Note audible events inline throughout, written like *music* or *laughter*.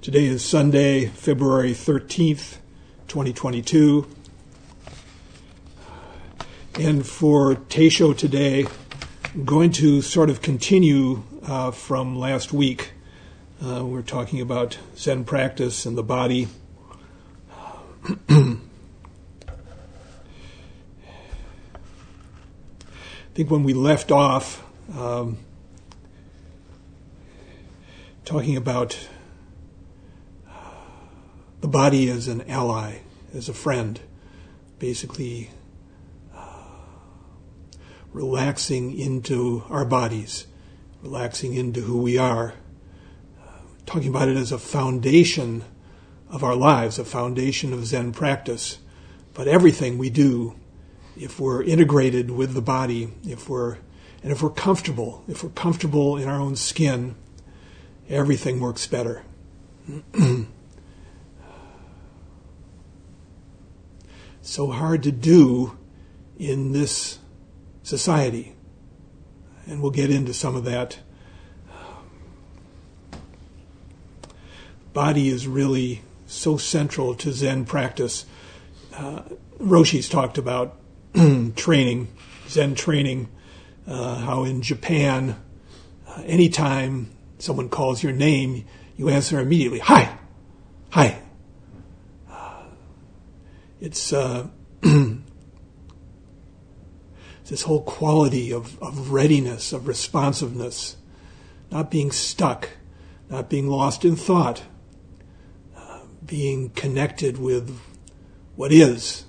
Today is Sunday, February 13th, 2022. And for teisho today, I'm going to sort of continue uh, from last week. Uh, we're talking about Zen practice and the body. I think when we left off, um, talking about the body as an ally, as a friend, basically uh, relaxing into our bodies, relaxing into who we are, uh, talking about it as a foundation of our lives, a foundation of Zen practice. But everything we do, if we're integrated with the body, if we're and if we're comfortable, if we're comfortable in our own skin, everything works better. *clears throat* so hard to do in this society. And we'll get into some of that. Body is really so central to Zen practice. Uh, Roshi's talked about *clears throat* training, Zen training, uh, how in Japan, uh, anytime someone calls your name, you answer immediately, Hi, hi. It's uh, *clears throat* this whole quality of, of readiness, of responsiveness, not being stuck, not being lost in thought, uh, being connected with what is.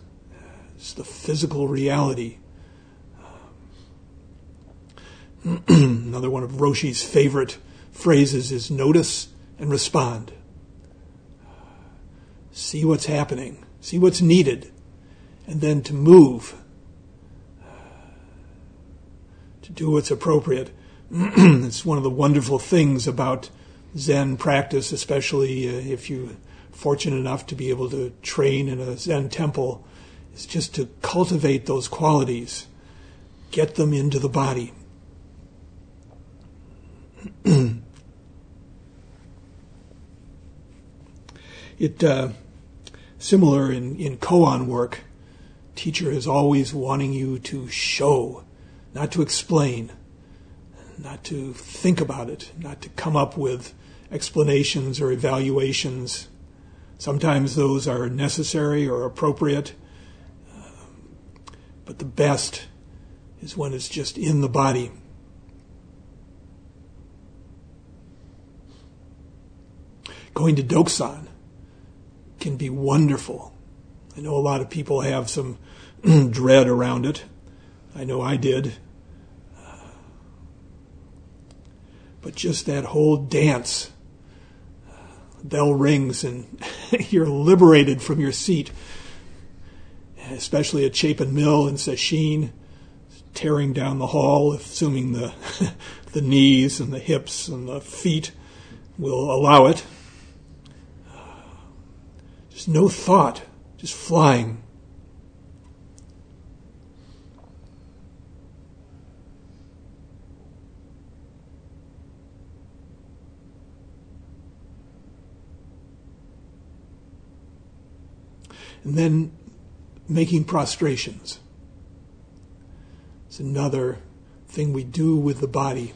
It's the physical reality. *clears throat* Another one of Roshi's favorite phrases is notice and respond. See what's happening see what's needed, and then to move, to do what's appropriate. *clears throat* it's one of the wonderful things about Zen practice, especially uh, if you're fortunate enough to be able to train in a Zen temple, is just to cultivate those qualities, get them into the body. *clears throat* it uh, Similar in, in koan work, teacher is always wanting you to show, not to explain, not to think about it, not to come up with explanations or evaluations. Sometimes those are necessary or appropriate, but the best is when it's just in the body. Going to Dokusan can be wonderful. I know a lot of people have some *clears throat* dread around it. I know I did. But just that whole dance, bell rings and *laughs* you're liberated from your seat, especially at Chapin Mill and Sesshin, tearing down the hall, assuming the, *laughs* the knees and the hips and the feet will allow it. Just no thought, just flying. And then making prostrations. It's another thing we do with the body.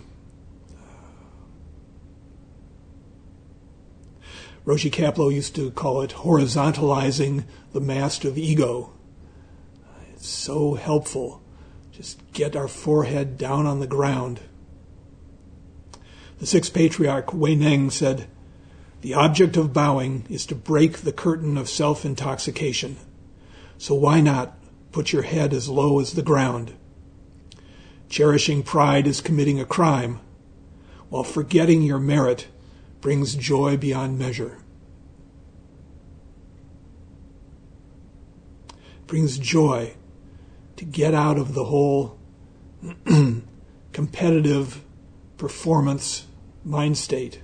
Roshi Kapleau used to call it horizontalizing the mast of ego. It's so helpful. Just get our forehead down on the ground. The sixth patriarch, Huineng, said, The object of bowing is to break the curtain of self intoxication. So why not put your head as low as the ground? Cherishing pride is committing a crime, while forgetting your merit brings joy beyond measure. Brings joy to get out of the whole *clears throat* competitive performance mind state,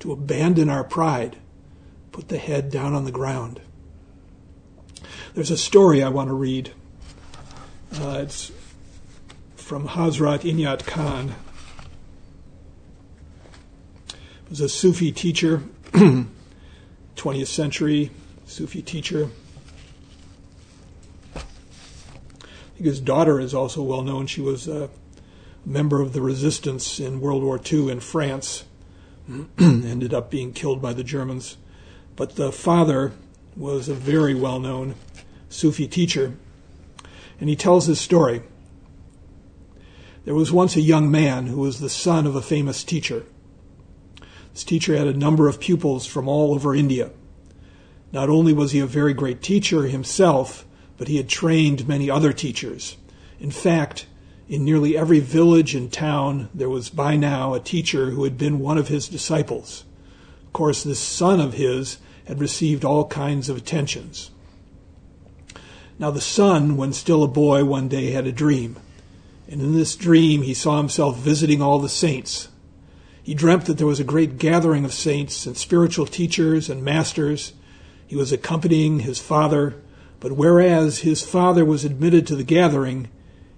to abandon our pride, put the head down on the ground. There's a story I want to read. Uh, it's from Hazrat Inayat Khan was a Sufi teacher, *clears throat* 20th century Sufi teacher. I think his daughter is also well known. She was a member of the resistance in World War II in France, *clears throat* ended up being killed by the Germans. But the father was a very well known Sufi teacher, and he tells his story. There was once a young man who was the son of a famous teacher. This teacher had a number of pupils from all over India. Not only was he a very great teacher himself, but he had trained many other teachers. In fact, in nearly every village and town, there was by now a teacher who had been one of his disciples. Of course, this son of his had received all kinds of attentions. Now, the son, when still a boy, one day had a dream. And in this dream, he saw himself visiting all the saints. He dreamt that there was a great gathering of saints and spiritual teachers and masters. He was accompanying his father, but whereas his father was admitted to the gathering,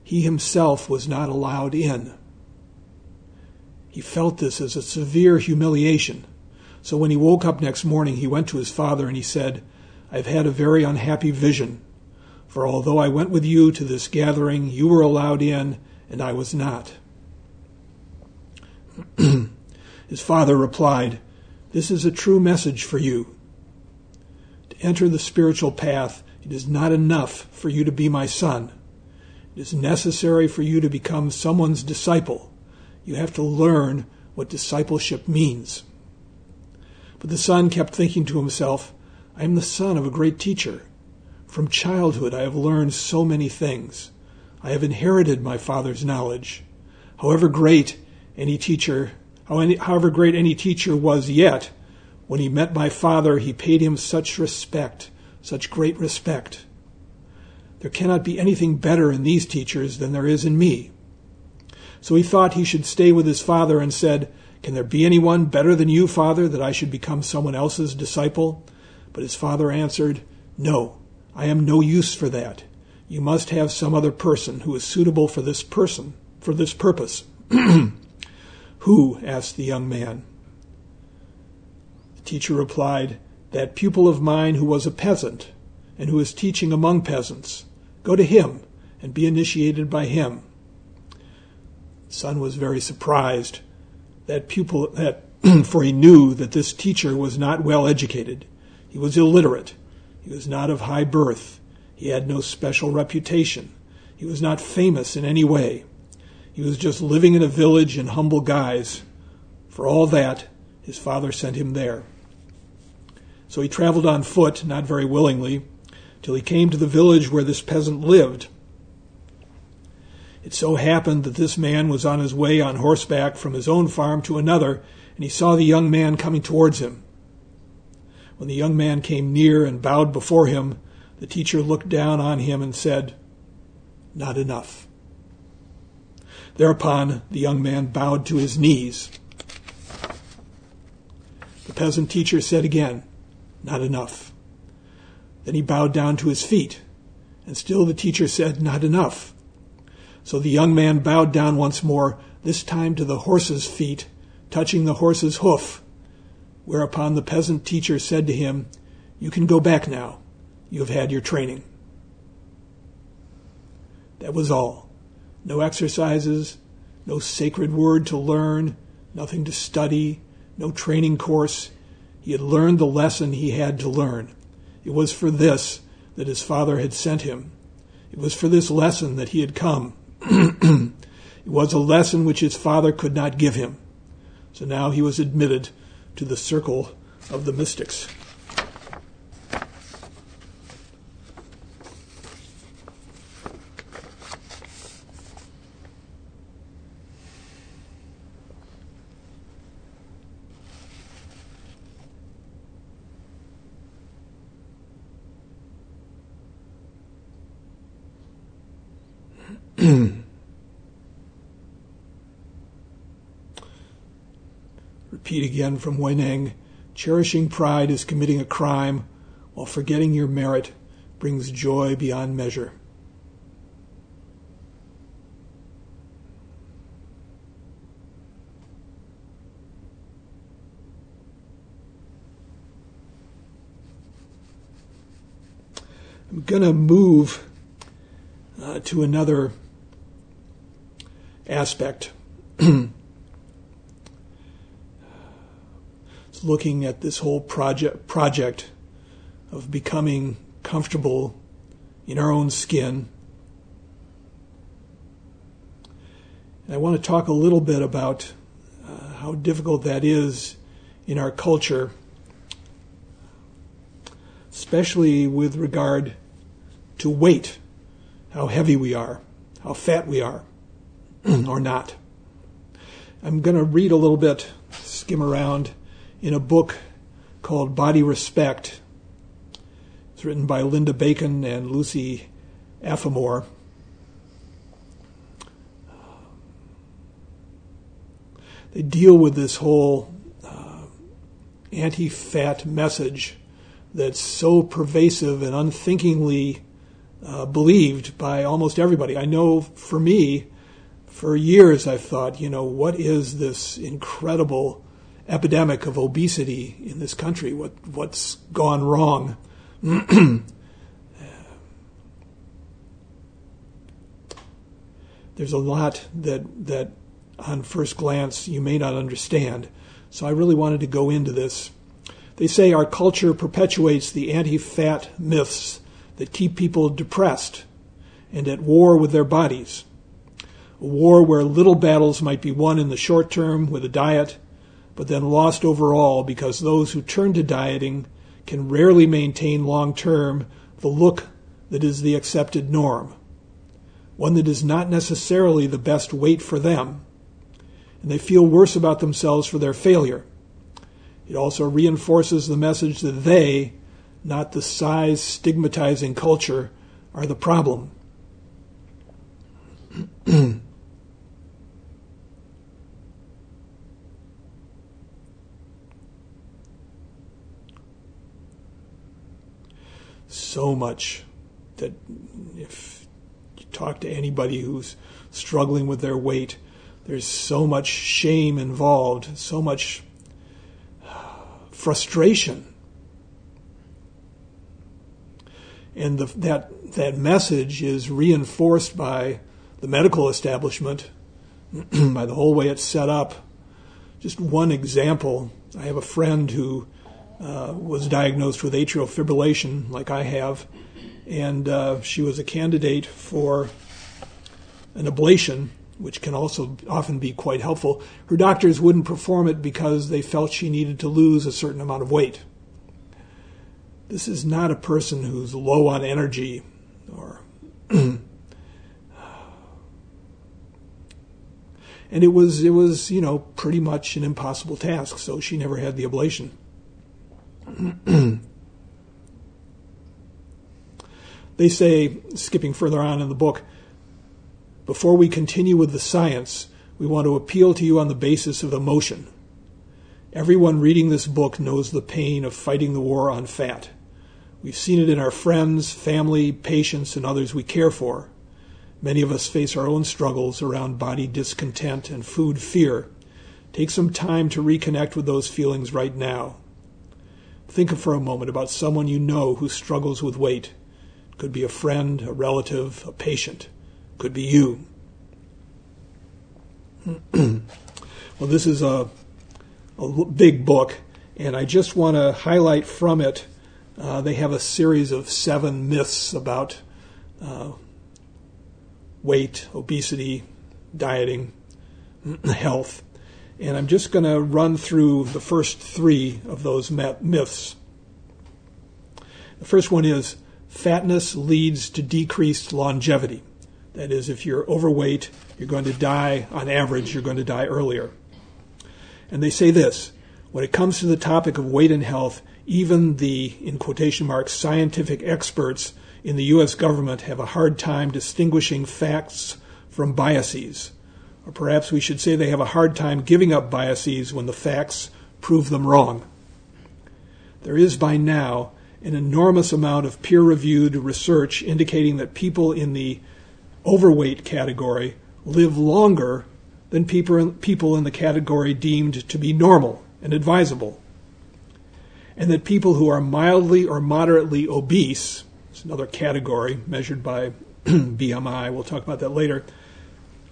he himself was not allowed in. He felt this as a severe humiliation. So when he woke up next morning, he went to his father and he said, I've had a very unhappy vision. For although I went with you to this gathering, you were allowed in, and I was not. *clears throat* His father replied, This is a true message for you. To enter the spiritual path, it is not enough for you to be my son. It is necessary for you to become someone's disciple. You have to learn what discipleship means. But the son kept thinking to himself, I am the son of a great teacher. From childhood, I have learned so many things. I have inherited my father's knowledge. However great any teacher, however great any teacher was yet, when he met my father, he paid him such respect, such great respect. There cannot be anything better in these teachers than there is in me. So he thought he should stay with his father and said, Can there be anyone better than you, father, that I should become someone else's disciple? But his father answered, No. I am no use for that. You must have some other person who is suitable for this person, for this purpose. *clears throat* who? asked the young man. The teacher replied, That pupil of mine who was a peasant, and who is teaching among peasants. Go to him, and be initiated by him. The son was very surprised. That pupil, that, *clears throat* for he knew that this teacher was not well educated. He was illiterate he was not of high birth. He had no special reputation. He was not famous in any way. He was just living in a village in humble guise. For all that, his father sent him there. So he traveled on foot, not very willingly, till he came to the village where this peasant lived. It so happened that this man was on his way on horseback from his own farm to another, and he saw the young man coming towards him. When the young man came near and bowed before him, the teacher looked down on him and said, Not enough. Thereupon the young man bowed to his knees. The peasant teacher said again, Not enough. Then he bowed down to his feet, and still the teacher said, Not enough. So the young man bowed down once more, this time to the horse's feet, touching the horse's hoof Whereupon the peasant teacher said to him, You can go back now. You have had your training. That was all. No exercises, no sacred word to learn, nothing to study, no training course. He had learned the lesson he had to learn. It was for this that his father had sent him. It was for this lesson that he had come. *clears throat* it was a lesson which his father could not give him. So now he was admitted to the circle of the mystics. *clears throat* Repeat again from Huineng. Cherishing pride is committing a crime, while forgetting your merit brings joy beyond measure. I'm going to move to another aspect. *clears throat* looking at this whole project project of becoming comfortable in our own skin. And I want to talk a little bit about uh, how difficult that is in our culture, especially with regard to weight, how heavy we are, how fat we are, *clears throat* or not. I'm going to read a little bit, skim around, in a book called Body Respect it's written by Linda Bacon and Lucy Aphramor. They deal with this whole uh, anti fat message that's so pervasive and unthinkingly uh, believed by almost everybody. I know for me, for years I've thought, you know, what is this incredible epidemic of obesity in this country? What what's gone wrong? *clears throat* There's a lot that that on first glance you may not understand. So I really wanted to go into this. They say our culture perpetuates the anti-fat myths that keep people depressed and at war with their bodies. A war where little battles might be won in the short term with a diet, but then lost overall because those who turn to dieting can rarely maintain long term the look that is the accepted norm, one that is not necessarily the best weight for them, and they feel worse about themselves for their failure. It also reinforces the message that they, not the size stigmatizing culture, are the problem. *clears throat* so much that if you talk to anybody who's struggling with their weight, there's so much shame involved, so much uh, frustration. And the, that, that message is reinforced by the medical establishment, *clears throat* by the whole way it's set up. Just one example I have a friend who uh, was diagnosed with atrial fibrillation, like I have, and uh, she was a candidate for an ablation, which can also often be quite helpful. Her doctors wouldn't perform it because they felt she needed to lose a certain amount of weight. This is not a person who's low on energy or. *clears throat* and it was it was you know pretty much an impossible task so she never had the ablation *clears throat* they say, skipping further on in the book, before we continue with the science, we want to appeal to you on the basis of emotion. Everyone reading this book knows the pain of fighting the war on fat. We've seen it in our friends, family, patients, and others we care for. Many of us face our own struggles around body discontent and food fear. Take some time to reconnect with those feelings right now. Think for a moment about someone you know who struggles with weight. It could be a friend, a relative, a patient. It could be you. *clears throat* well, this is a, a big book, and I just want to highlight from it. Uh, they have a series of seven myths about uh, weight, obesity, dieting, *clears throat* health. And I'm just going to run through the first three of those myths. The first one is fatness leads to decreased longevity. That is, if you're overweight, you're going to die, on average, you're going to die earlier. And they say this when it comes to the topic of weight and health, even the, in quotation marks, scientific experts in the U.S. government have a hard time distinguishing facts from biases. Or perhaps we should say they have a hard time giving up biases when the facts prove them wrong. There is by now an enormous amount of peer reviewed research indicating that people in the overweight category live longer than people in the category deemed to be normal and advisable. And that people who are mildly or moderately obese, it's another category measured by *clears throat* BMI, we'll talk about that later,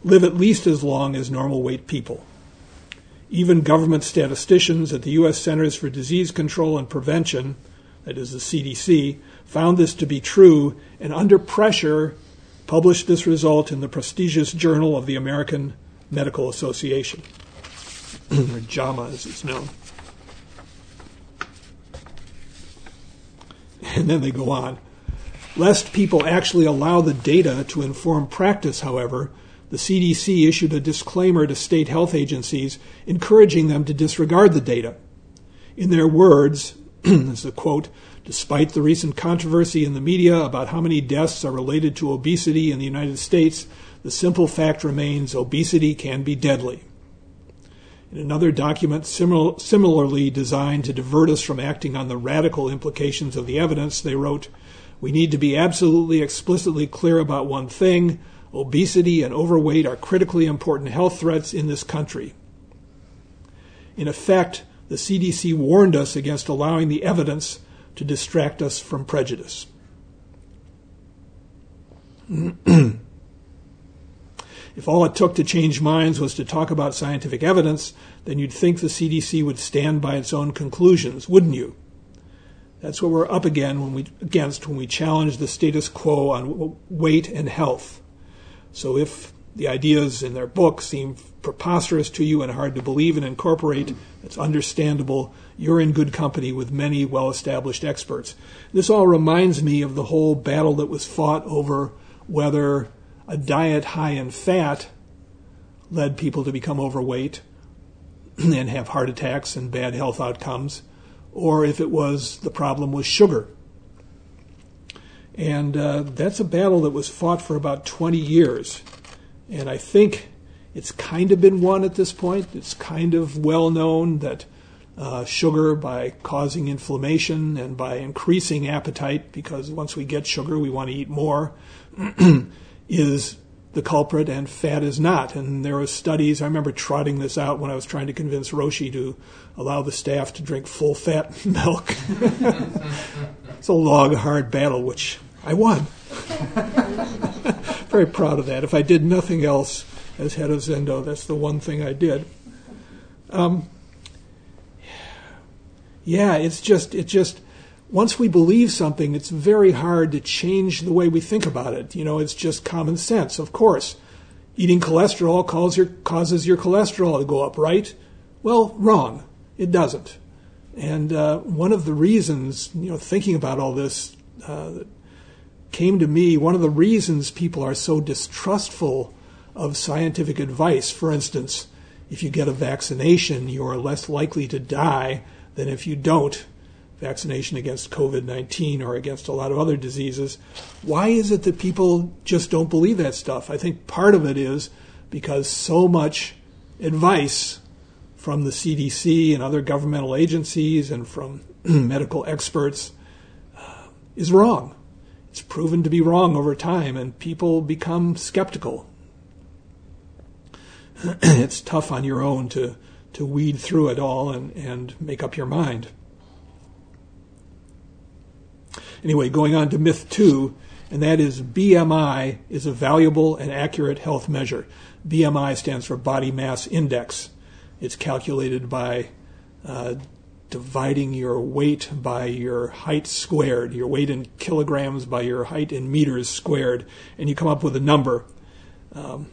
live at least as long as normal weight people. Even government statisticians at the U.S. Centers for Disease Control and Prevention, that is the CDC, found this to be true and under pressure published this result in the prestigious Journal of the American Medical Association, *clears throat* or JAMA as it's known. And then they go on. Lest people actually allow the data to inform practice, however, the CDC issued a disclaimer to state health agencies encouraging them to disregard the data. In their words, *clears throat* is a quote, despite the recent controversy in the media about how many deaths are related to obesity in the United States, the simple fact remains obesity can be deadly. In another document simil- similarly designed to divert us from acting on the radical implications of the evidence, they wrote, We need to be absolutely explicitly clear about one thing obesity and overweight are critically important health threats in this country. In effect, the CDC warned us against allowing the evidence to distract us from prejudice. *clears throat* If all it took to change minds was to talk about scientific evidence, then you'd think the CDC would stand by its own conclusions, wouldn't you? That's what we're up again when we, against when we challenge the status quo on weight and health. So if the ideas in their book seem preposterous to you and hard to believe and incorporate, it's understandable. You're in good company with many well established experts. This all reminds me of the whole battle that was fought over whether a diet high in fat led people to become overweight *clears throat* and have heart attacks and bad health outcomes, or if it was the problem was sugar. And uh, that's a battle that was fought for about 20 years. And I think it's kind of been won at this point. It's kind of well known that uh, sugar, by causing inflammation and by increasing appetite, because once we get sugar, we want to eat more, *clears throat* is the culprit and fat is not. And there were studies, I remember trotting this out when I was trying to convince Roshi to allow the staff to drink full fat *laughs* milk. *laughs* it's a long, hard battle, which I won. *laughs* Very proud of that. If I did nothing else as head of Zendo, that's the one thing I did. Um, yeah, it's just, it just, once we believe something, it's very hard to change the way we think about it. You know, it's just common sense, of course. Eating cholesterol your, causes your cholesterol to go up, right? Well, wrong. It doesn't. And uh, one of the reasons, you know, thinking about all this, uh, came to me, one of the reasons people are so distrustful of scientific advice, for instance, if you get a vaccination, you are less likely to die than if you don't vaccination against COVID 19 or against a lot of other diseases. Why is it that people just don't believe that stuff? I think part of it is because so much advice from the CDC and other governmental agencies and from *clears throat* medical experts uh, is wrong. It's proven to be wrong over time, and people become skeptical. *clears throat* it's tough on your own to, to weed through it all and, and make up your mind. Anyway, going on to myth two, and that is BMI is a valuable and accurate health measure. BMI stands for Body Mass Index. It's calculated by uh, dividing your weight by your height squared, your weight in kilograms by your height in meters squared, and you come up with a number. Um,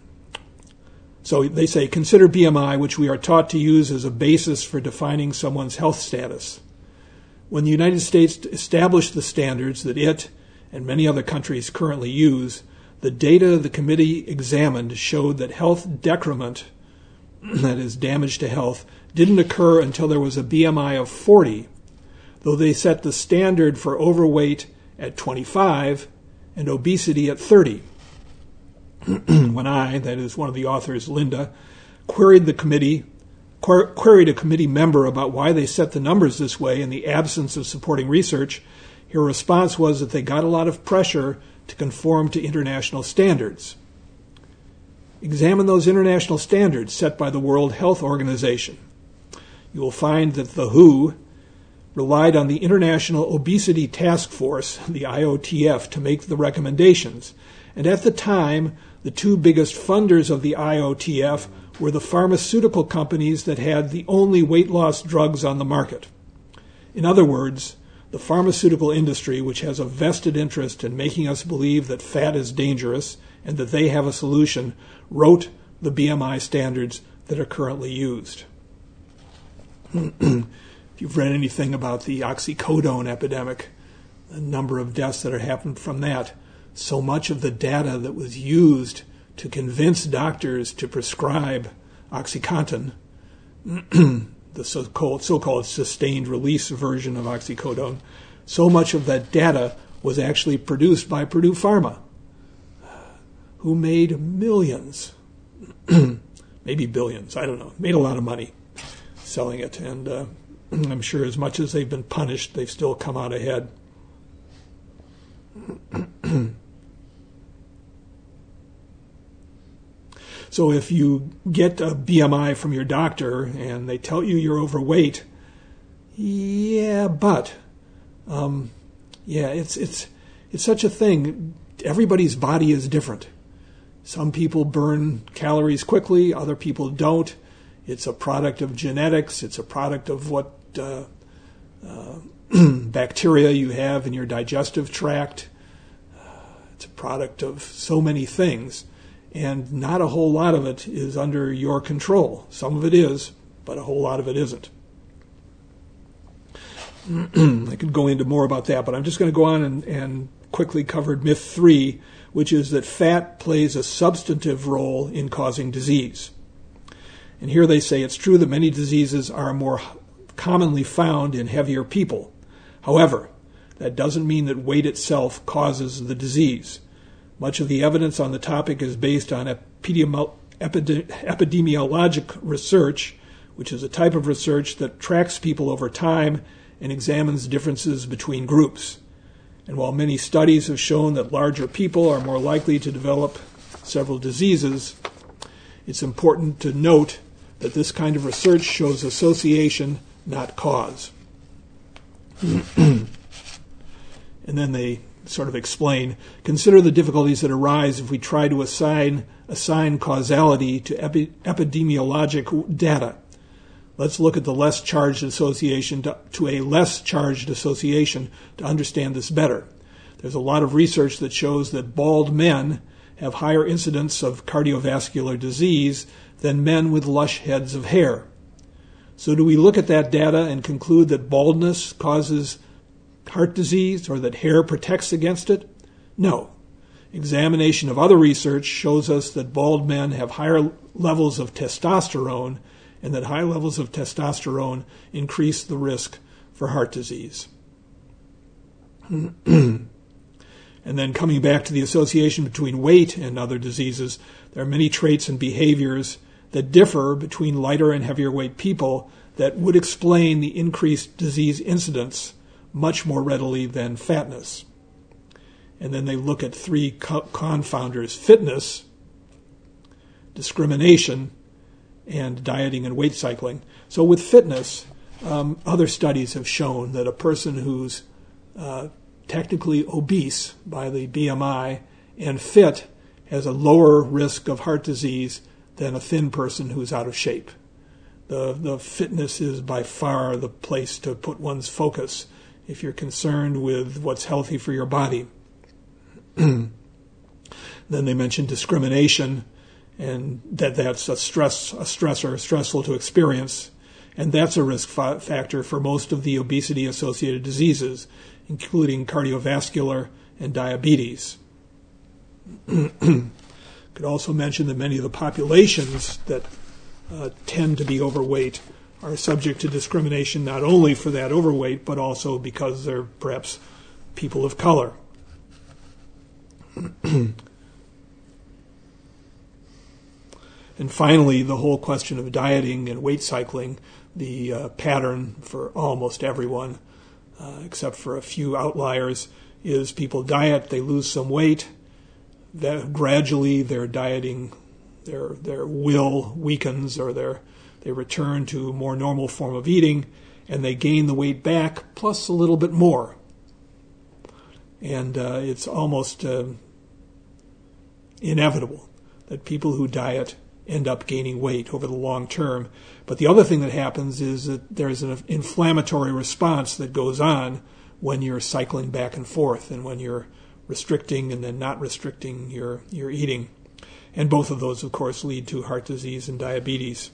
so they say consider BMI, which we are taught to use as a basis for defining someone's health status. When the United States established the standards that it and many other countries currently use, the data the committee examined showed that health decrement, *clears throat* that is, damage to health, didn't occur until there was a BMI of 40, though they set the standard for overweight at 25 and obesity at 30. *clears throat* when I, that is one of the authors, Linda, queried the committee queried a committee member about why they set the numbers this way in the absence of supporting research, her response was that they got a lot of pressure to conform to international standards. Examine those international standards set by the World Health Organization. You will find that the WHO relied on the International Obesity Task Force, the IOTF, to make the recommendations. And at the time, the two biggest funders of the IOTF were the pharmaceutical companies that had the only weight loss drugs on the market. In other words, the pharmaceutical industry, which has a vested interest in making us believe that fat is dangerous and that they have a solution, wrote the BMI standards that are currently used. *clears throat* if you've read anything about the oxycodone epidemic, the number of deaths that have happened from that, so much of the data that was used to convince doctors to prescribe OxyContin, *clears throat* the so-called, so-called sustained release version of oxycodone, so much of that data was actually produced by Purdue Pharma, who made millions, *clears throat* maybe billions, I don't know, made a lot of money selling it. And uh, *clears throat* I'm sure as much as they've been punished, they've still come out ahead. So if you get a BMI from your doctor and they tell you you're overweight, yeah, but um, yeah, it's it's it's such a thing. Everybody's body is different. Some people burn calories quickly, other people don't. It's a product of genetics. It's a product of what uh, uh, *clears throat* bacteria you have in your digestive tract. Uh, it's a product of so many things and not a whole lot of it is under your control. Some of it is, but a whole lot of it isn't. *clears throat* I could go into more about that, but I'm just going to go on and, and quickly cover myth three, which is that fat plays a substantive role in causing disease. And here they say it's true that many diseases are more commonly found in heavier people. However, that doesn't mean that weight itself causes the disease. Much of the evidence on the topic is based on epidemiologic research, which is a type of research that tracks people over time and examines differences between groups. And while many studies have shown that larger people are more likely to develop several diseases, it's important to note that this kind of research shows association, not cause. *clears throat* and then they sort of explain, consider the difficulties that arise if we try to assign, assign causality to epi- epidemiologic data. Let's look at the less charged association to, to a less charged association to understand this better. There's a lot of research that shows that bald men have higher incidence of cardiovascular disease than men with lush heads of hair. So, do we look at that data and conclude that baldness causes heart disease or that hair protects against it? No. Examination of other research shows us that bald men have higher levels of testosterone and that high levels of testosterone increase the risk for heart disease. *clears throat* and then coming back to the association between weight and other diseases, there are many traits and behaviors that differ between lighter and heavier weight people that would explain the increased disease incidence much more readily than fatness. And then they look at three co- confounders fitness, discrimination, and dieting and weight cycling. So, with fitness, um, other studies have shown that a person who's uh, technically obese by the BMI and fit has a lower risk of heart disease than a thin person who's out of shape. The, the fitness is by far the place to put one's focus if you're concerned with what's healthy for your body. *clears throat* then they mention discrimination and that that's a stress a stressor stressful to experience and that's a risk fa- factor for most of the obesity associated diseases including cardiovascular and diabetes *clears throat* could also mention that many of the populations that uh, tend to be overweight are subject to discrimination not only for that overweight, but also because they're perhaps people of color. *clears throat* and finally, the whole question of dieting and weight cycling, the uh, pattern for almost everyone, uh, except for a few outliers, is people diet, they lose some weight, that gradually their dieting, their their will weakens or their they return to a more normal form of eating, and they gain the weight back plus a little bit more. And uh, it's almost uh, inevitable that people who diet end up gaining weight over the long term. But the other thing that happens is that there's an inflammatory response that goes on when you're cycling back and forth and when you're restricting and then not restricting your, your eating. And both of those, of course, lead to heart disease and diabetes.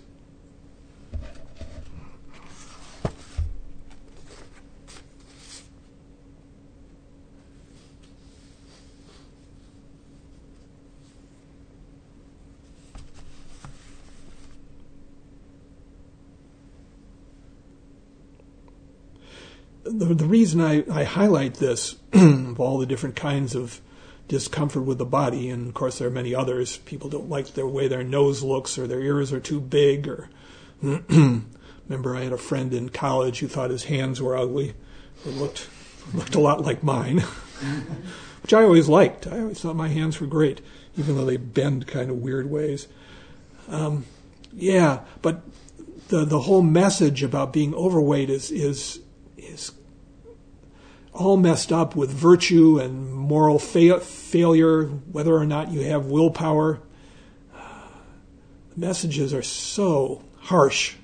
The, the reason I, I highlight this *clears throat* of all the different kinds of discomfort with the body, and of course there are many others. People don't like the way their nose looks, or their ears are too big, or *clears throat* remember I had a friend in college who thought his hands were ugly. It looked looked a lot like mine, *laughs* which I always liked. I always thought my hands were great, even though they bend kind of weird ways. Um, yeah, but the the whole message about being overweight is is is all messed up with virtue and moral fa- failure, whether or not you have willpower. The messages are so harsh.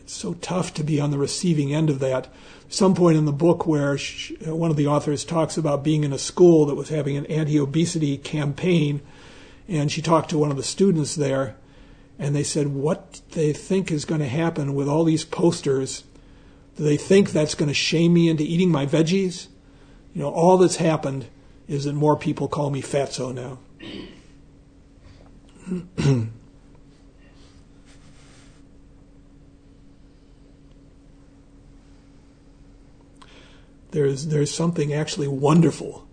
It's so tough to be on the receiving end of that. Some point in the book where she, one of the authors talks about being in a school that was having an anti obesity campaign, and she talked to one of the students there, and they said what they think is going to happen with all these posters do they think that's going to shame me into eating my veggies? You know, all that's happened is that more people call me fatso now. *clears throat* there's there's something actually wonderful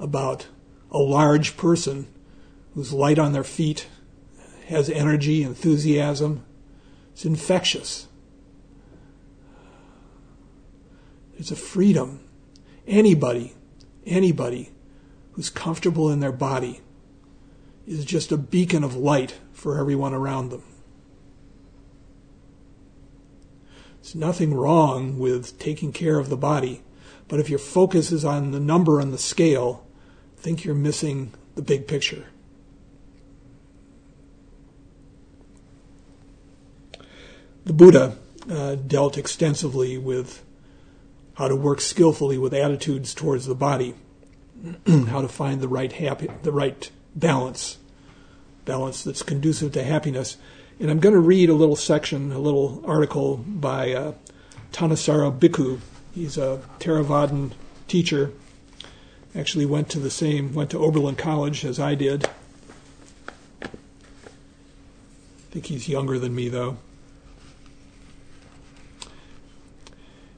about a large person who's light on their feet, has energy, enthusiasm. It's infectious. It's a freedom. Anybody, anybody who's comfortable in their body is just a beacon of light for everyone around them. There's nothing wrong with taking care of the body, but if your focus is on the number on the scale, think you're missing the big picture. The Buddha uh, dealt extensively with how to work skillfully with attitudes towards the body, *clears throat* how to find the right happy, the right balance, balance that's conducive to happiness. And I'm going to read a little section, a little article by uh, Thanissaro Bhikkhu. He's a Theravadan teacher. Actually, went to the same, went to Oberlin College as I did. I think he's younger than me, though.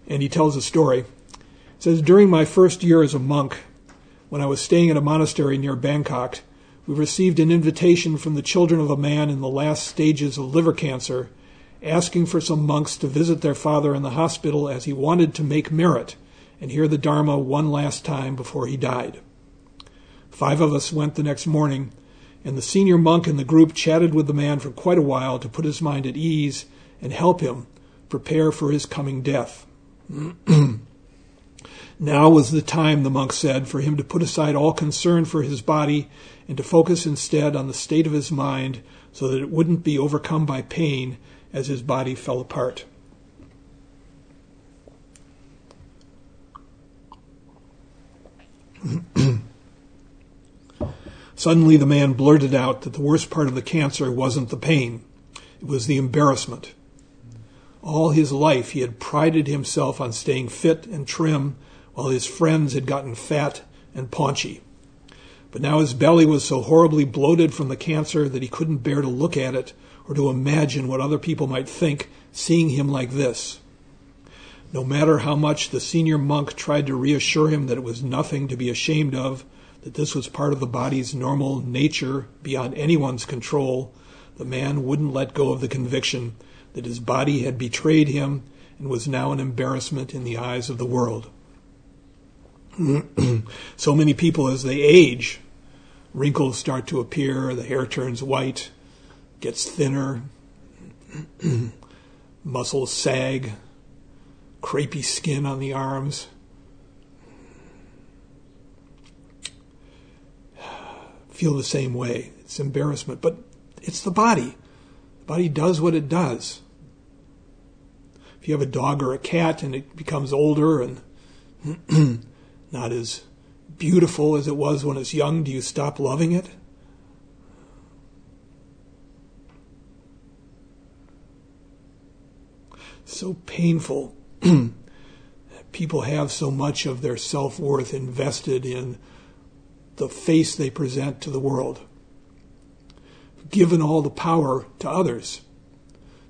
And he tells a story. It says, During my first year as a monk, when I was staying at a monastery near Bangkok, we received an invitation from the children of a man in the last stages of liver cancer, asking for some monks to visit their father in the hospital as he wanted to make merit and hear the Dharma one last time before he died. Five of us went the next morning, and the senior monk in the group chatted with the man for quite a while to put his mind at ease and help him prepare for his coming death. *clears throat* now was the time, the monk said, for him to put aside all concern for his body and to focus instead on the state of his mind so that it wouldn't be overcome by pain as his body fell apart. *clears throat* Suddenly, the man blurted out that the worst part of the cancer wasn't the pain, it was the embarrassment. All his life he had prided himself on staying fit and trim, while his friends had gotten fat and paunchy. But now his belly was so horribly bloated from the cancer that he couldn't bear to look at it or to imagine what other people might think seeing him like this. No matter how much the senior monk tried to reassure him that it was nothing to be ashamed of, that this was part of the body's normal nature beyond anyone's control, the man wouldn't let go of the conviction that his body had betrayed him and was now an embarrassment in the eyes of the world. *clears throat* so many people, as they age, wrinkles start to appear, the hair turns white, gets thinner. *clears throat* muscles sag, crepey skin on the arms. *sighs* Feel the same way. It's embarrassment, but it's the body. The body does what it does. You have a dog or a cat and it becomes older and *clears throat* not as beautiful as it was when it's young, do you stop loving it? So painful. *clears throat* People have so much of their self worth invested in the face they present to the world, given all the power to others,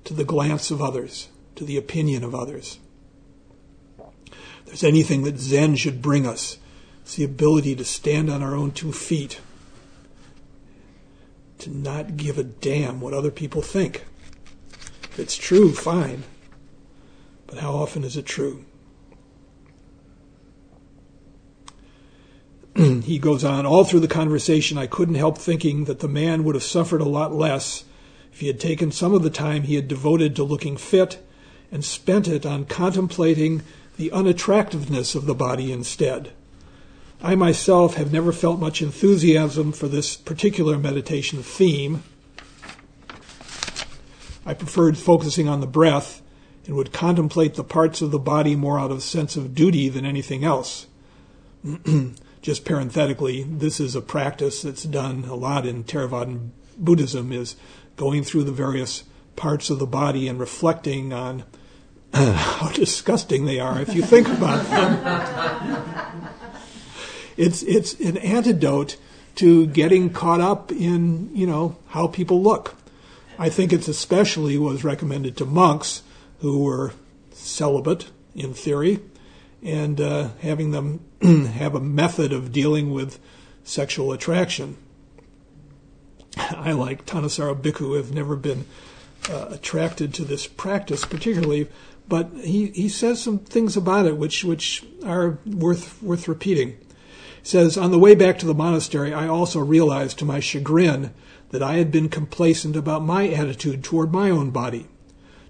to the glance of others, to the opinion of others. If there's anything that Zen should bring us, it's the ability to stand on our own two feet, to not give a damn what other people think. If it's true, fine. But how often is it true? *clears throat* he goes on, all through the conversation, I couldn't help thinking that the man would have suffered a lot less if he had taken some of the time he had devoted to looking fit and spent it on contemplating the unattractiveness of the body instead. I myself have never felt much enthusiasm for this particular meditation theme. I preferred focusing on the breath and would contemplate the parts of the body more out of sense of duty than anything else. *clears throat* Just parenthetically, this is a practice that's done a lot in Theravadan Buddhism is going through the various parts of the body and reflecting on uh, *clears throat* how disgusting they are if you think about them. it's it's an antidote to getting caught up in you know how people look. I think it's especially was recommended to monks who were celibate in theory, and uh, having them *clears throat* have a method of dealing with sexual attraction. I, like Thanissaro Bhikkhu, have never been Uh, attracted to this practice particularly, but he, he says some things about it which, which are worth, worth repeating says, On the way back to the monastery, I also realized to my chagrin that I had been complacent about my attitude toward my own body.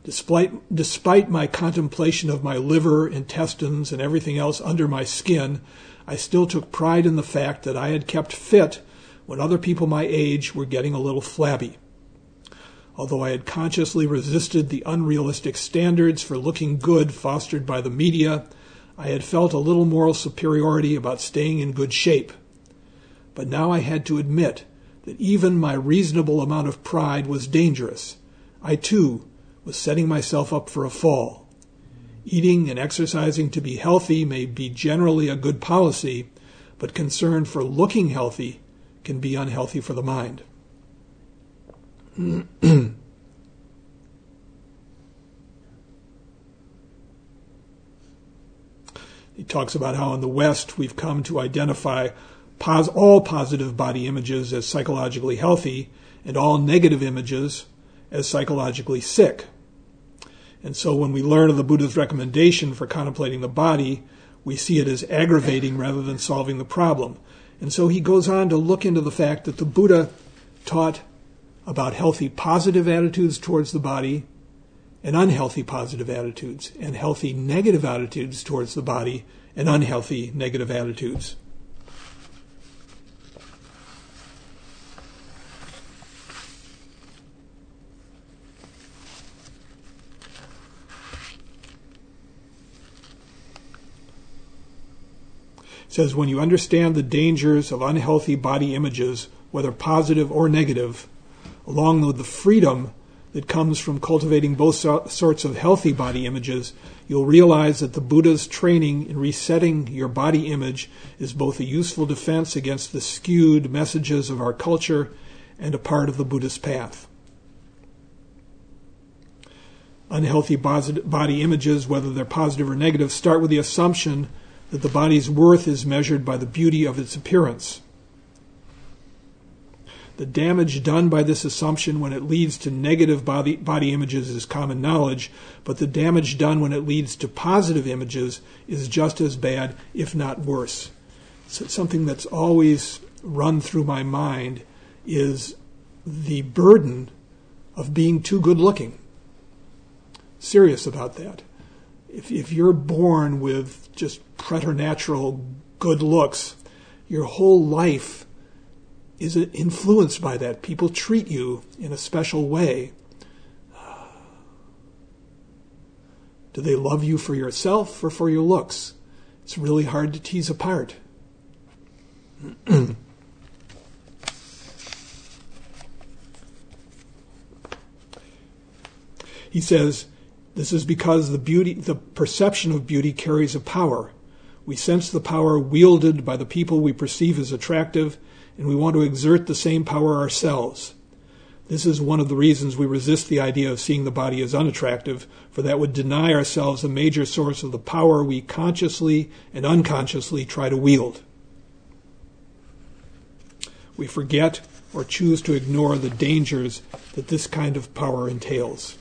Despite, despite my contemplation of my liver, intestines, and everything else under my skin, I still took pride in the fact that I had kept fit when other people my age were getting a little flabby. Although I had consciously resisted the unrealistic standards for looking good fostered by the media I had felt a little moral superiority about staying in good shape. But now I had to admit that even my reasonable amount of pride was dangerous. I, too, was setting myself up for a fall. Eating and exercising to be healthy may be generally a good policy, but concern for looking healthy can be unhealthy for the mind. *clears throat* He talks about how in the West we've come to identify pos- all positive body images as psychologically healthy and all negative images as psychologically sick. And so when we learn of the Buddha's recommendation for contemplating the body, we see it as aggravating rather than solving the problem. And so he goes on to look into the fact that the Buddha taught about healthy positive attitudes towards the body and unhealthy positive attitudes, and healthy negative attitudes towards the body and unhealthy negative attitudes. It says when you understand the dangers of unhealthy body images, whether positive or negative, along with the freedom that comes from cultivating both sorts of healthy body images, you'll realize that the Buddha's training in resetting your body image is both a useful defense against the skewed messages of our culture and a part of the Buddhist path. Unhealthy body images, whether they're positive or negative, start with the assumption that the body's worth is measured by the beauty of its appearance. The damage done by this assumption when it leads to negative body, body images is common knowledge, but the damage done when it leads to positive images is just as bad, if not worse. So something that's always run through my mind is the burden of being too good looking. serious about that. If, if you're born with just preternatural good looks, your whole life is it influenced by that. People treat you in a special way. Do they love you for yourself or for your looks? It's really hard to tease apart. *clears throat* he says, this is because the beauty, the perception of beauty carries a power. We sense the power wielded by the people we perceive as attractive, and we want to exert the same power ourselves. This is one of the reasons we resist the idea of seeing the body as unattractive, for that would deny ourselves a major source of the power we consciously and unconsciously try to wield. We forget or choose to ignore the dangers that this kind of power entails.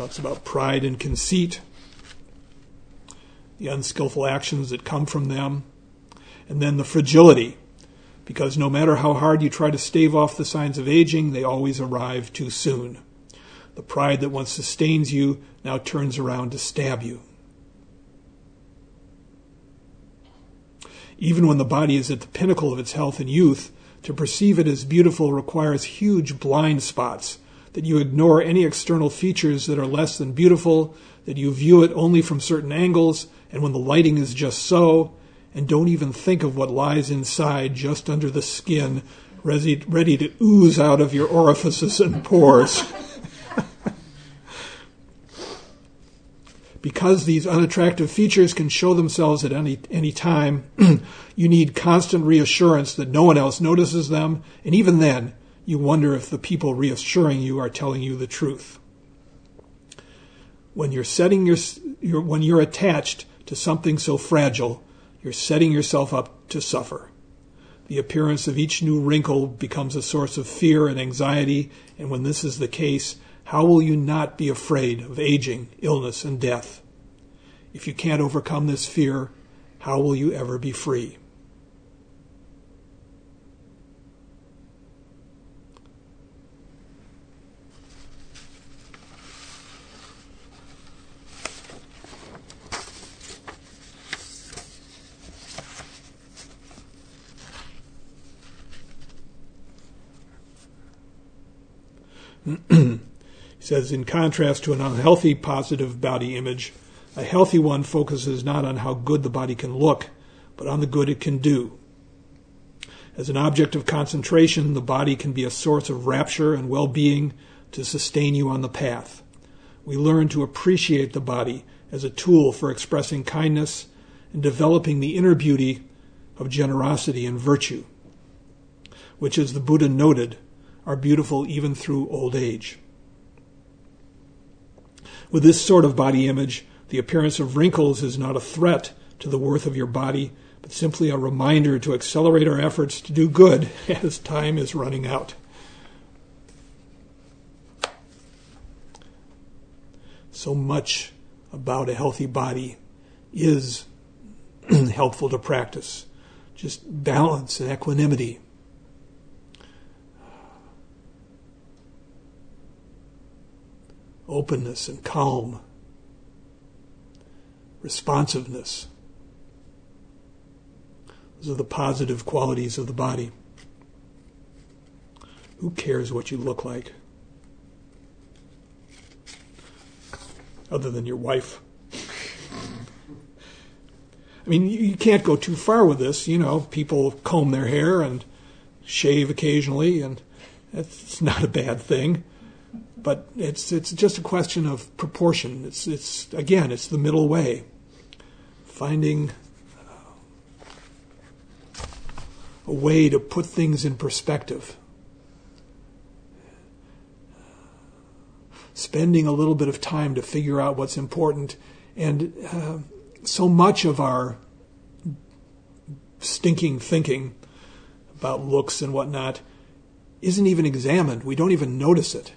talks about pride and conceit, the unskillful actions that come from them, and then the fragility, because no matter how hard you try to stave off the signs of aging, they always arrive too soon. The pride that once sustains you now turns around to stab you. Even when the body is at the pinnacle of its health and youth, to perceive it as beautiful requires huge blind spots that you ignore any external features that are less than beautiful, that you view it only from certain angles, and when the lighting is just so, and don't even think of what lies inside just under the skin, ready, ready to ooze out of your orifices and pores. *laughs* because these unattractive features can show themselves at any, any time, *clears throat* you need constant reassurance that no one else notices them, and even then, you wonder if the people reassuring you are telling you the truth. When you're setting your, your when you're attached to something so fragile, you're setting yourself up to suffer. The appearance of each new wrinkle becomes a source of fear and anxiety, and when this is the case, how will you not be afraid of aging, illness, and death? If you can't overcome this fear, how will you ever be free? he says, in contrast to an unhealthy positive body image, a healthy one focuses not on how good the body can look, but on the good it can do. As an object of concentration, the body can be a source of rapture and well being to sustain you on the path. We learn to appreciate the body as a tool for expressing kindness and developing the inner beauty of generosity and virtue, which, as the Buddha noted, are beautiful even through old age. With this sort of body image, the appearance of wrinkles is not a threat to the worth of your body, but simply a reminder to accelerate our efforts to do good *laughs* as time is running out. So much about a healthy body is *clears throat* helpful to practice. Just balance and equanimity. Openness and calm, responsiveness. Those are the positive qualities of the body. Who cares what you look like? Other than your wife. I mean, you can't go too far with this. You know, people comb their hair and shave occasionally, and that's not a bad thing but it's it's just a question of proportion. It's it's again, it's the middle way, finding a way to put things in perspective. Spending a little bit of time to figure out what's important, and uh, so much of our stinking thinking about looks and whatnot isn't even examined. We don't even notice it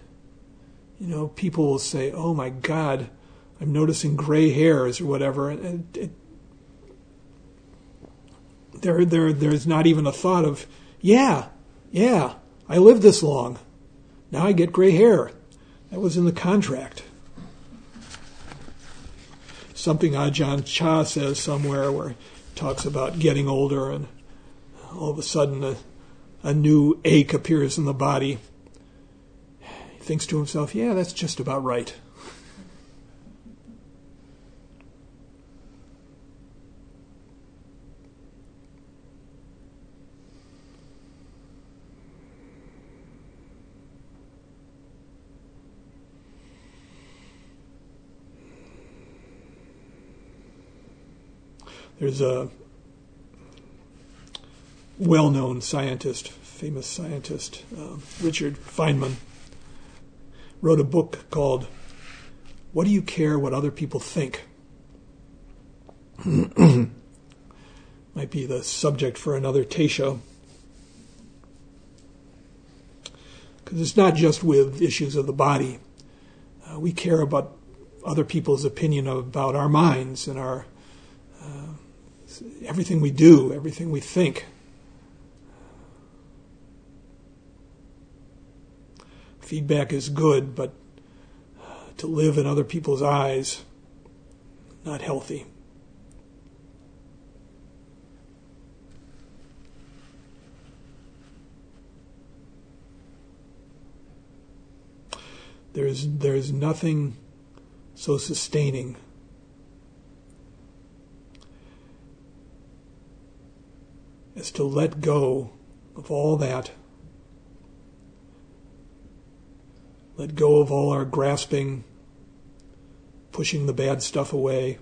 you know, people will say, "Oh my God, I'm noticing gray hairs or whatever," and it, there, there, there's not even a thought of, "Yeah, yeah, I lived this long." Now I get gray hair. That was in the contract. Something ah Ajahn Chah says somewhere where he talks about getting older and all of a sudden a, a new ache appears in the body. Thinks to himself, yeah, that's just about right. There's a well known scientist, famous scientist, uh, Richard Feynman, wrote a book called What Do You Care What Other People Think? *clears throat* Might be the subject for another teisho. Because it's not just with issues of the body. Uh, we care about other people's opinion about our minds and our uh, everything we do, everything we think. Feedback is good, but uh, to live in other people's eyes, not healthy. There's, there's nothing so sustaining as to let go of all that. Let go of all our grasping, pushing the bad stuff away,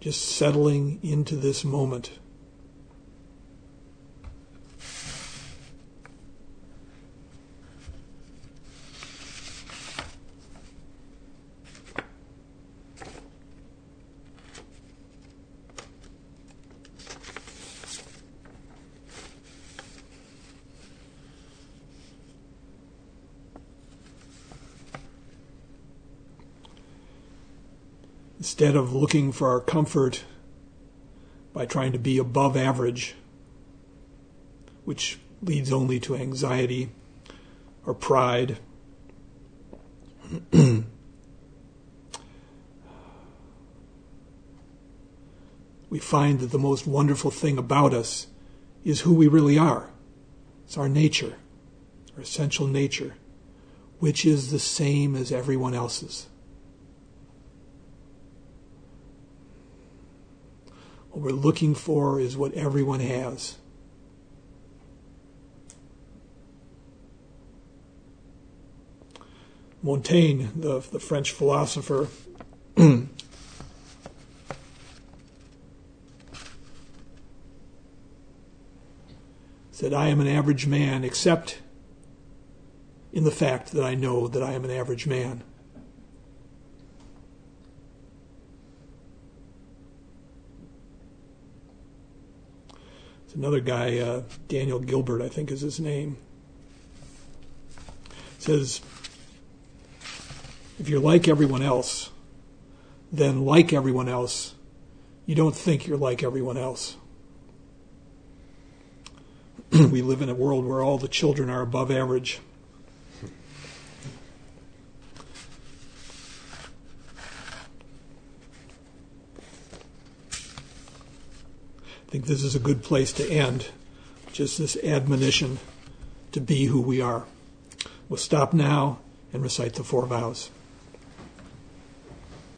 just settling into this moment. Instead of looking for our comfort by trying to be above average, which leads only to anxiety or pride. *clears throat* we find that the most wonderful thing about us is who we really are. It's our nature, our essential nature, which is the same as everyone else's. What we're looking for is what everyone has. Montaigne, the, the French philosopher, *clears throat* said, I am an average man, except in the fact that I know that I am an average man. It's another guy, uh, Daniel Gilbert, I think is his name. Says, if you're like everyone else, then like everyone else, you don't think you're like everyone else. *clears throat* we live in a world where all the children are above average. I think this is a good place to end. Just this admonition to be who we are. We'll stop now and recite the four vows.